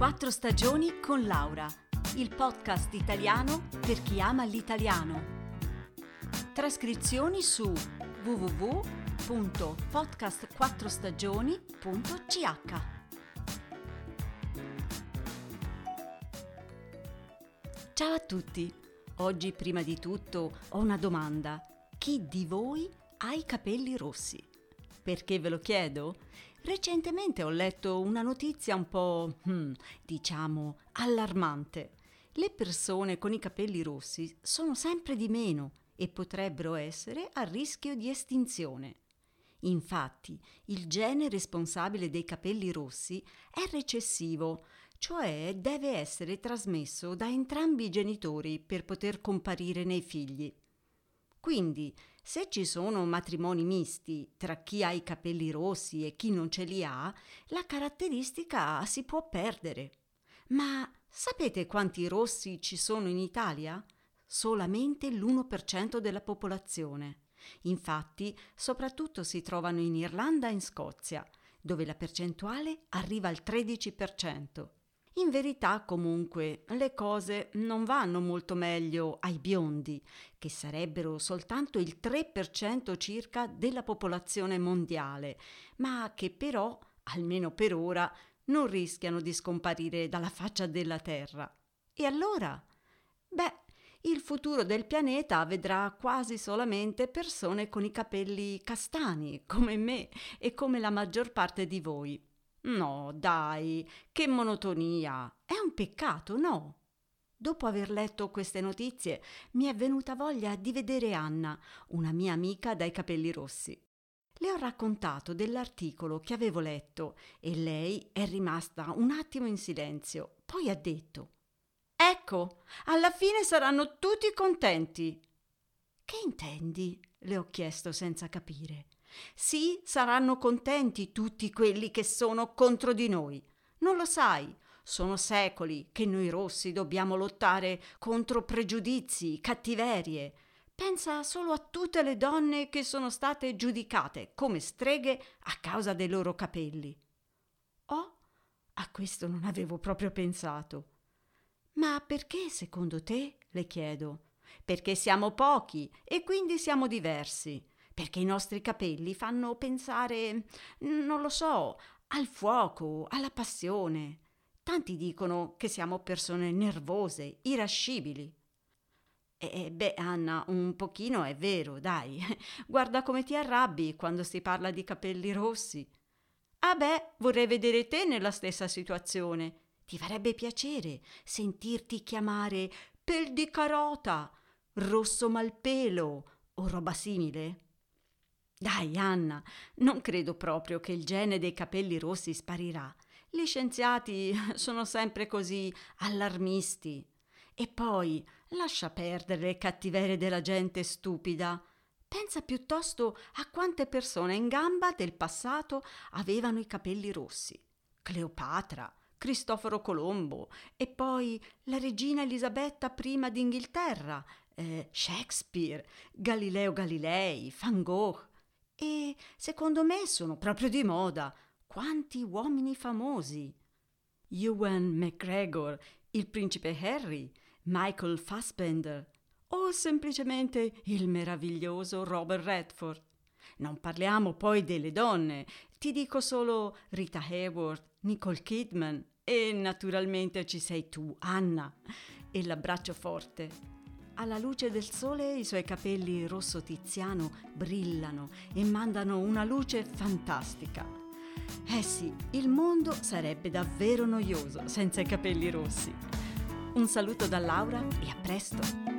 Quattro stagioni con Laura, il podcast italiano per chi ama l'italiano. Trascrizioni su www.podcastquattrostagioni.ch. Ciao a tutti! Oggi prima di tutto ho una domanda. Chi di voi ha i capelli rossi? Perché ve lo chiedo? Recentemente ho letto una notizia un po', hmm, diciamo, allarmante. Le persone con i capelli rossi sono sempre di meno e potrebbero essere a rischio di estinzione. Infatti, il gene responsabile dei capelli rossi è recessivo, cioè deve essere trasmesso da entrambi i genitori per poter comparire nei figli. Quindi, se ci sono matrimoni misti tra chi ha i capelli rossi e chi non ce li ha, la caratteristica si può perdere. Ma sapete quanti rossi ci sono in Italia? Solamente l'1% della popolazione. Infatti, soprattutto si trovano in Irlanda e in Scozia, dove la percentuale arriva al 13%. In verità, comunque, le cose non vanno molto meglio ai biondi, che sarebbero soltanto il 3% circa della popolazione mondiale, ma che però, almeno per ora, non rischiano di scomparire dalla faccia della Terra. E allora? Beh, il futuro del pianeta vedrà quasi solamente persone con i capelli castani, come me e come la maggior parte di voi. No, dai, che monotonia. È un peccato, no? Dopo aver letto queste notizie mi è venuta voglia di vedere Anna, una mia amica dai capelli rossi. Le ho raccontato dell'articolo che avevo letto e lei è rimasta un attimo in silenzio. Poi ha detto: Ecco, alla fine saranno tutti contenti. Che intendi? le ho chiesto senza capire. Sì, saranno contenti tutti quelli che sono contro di noi. Non lo sai? Sono secoli che noi rossi dobbiamo lottare contro pregiudizi, cattiverie. Pensa solo a tutte le donne che sono state giudicate come streghe a causa dei loro capelli. Oh, a questo non avevo proprio pensato. Ma perché, secondo te? le chiedo. Perché siamo pochi e quindi siamo diversi perché i nostri capelli fanno pensare, non lo so, al fuoco, alla passione. Tanti dicono che siamo persone nervose, irascibili. E beh, Anna, un pochino è vero, dai. Guarda come ti arrabbi quando si parla di capelli rossi. Ah beh, vorrei vedere te nella stessa situazione. Ti farebbe piacere sentirti chiamare pel di carota, rosso malpelo o roba simile? Dai, Anna, non credo proprio che il gene dei capelli rossi sparirà. Gli scienziati sono sempre così allarmisti. E poi lascia perdere le cattiverie della gente stupida. Pensa piuttosto a quante persone in gamba del passato avevano i capelli rossi. Cleopatra, Cristoforo Colombo e poi la regina Elisabetta I d'Inghilterra, eh, Shakespeare, Galileo Galilei, Van Gogh, e secondo me sono proprio di moda. Quanti uomini famosi! Ewan McGregor, il principe Harry, Michael Fassbender o semplicemente il meraviglioso Robert Redford. Non parliamo poi delle donne, ti dico solo Rita Hayworth, Nicole Kidman e naturalmente ci sei tu, Anna, e l'abbraccio forte. Alla luce del sole i suoi capelli rosso tiziano brillano e mandano una luce fantastica. Eh sì, il mondo sarebbe davvero noioso senza i capelli rossi. Un saluto da Laura e a presto!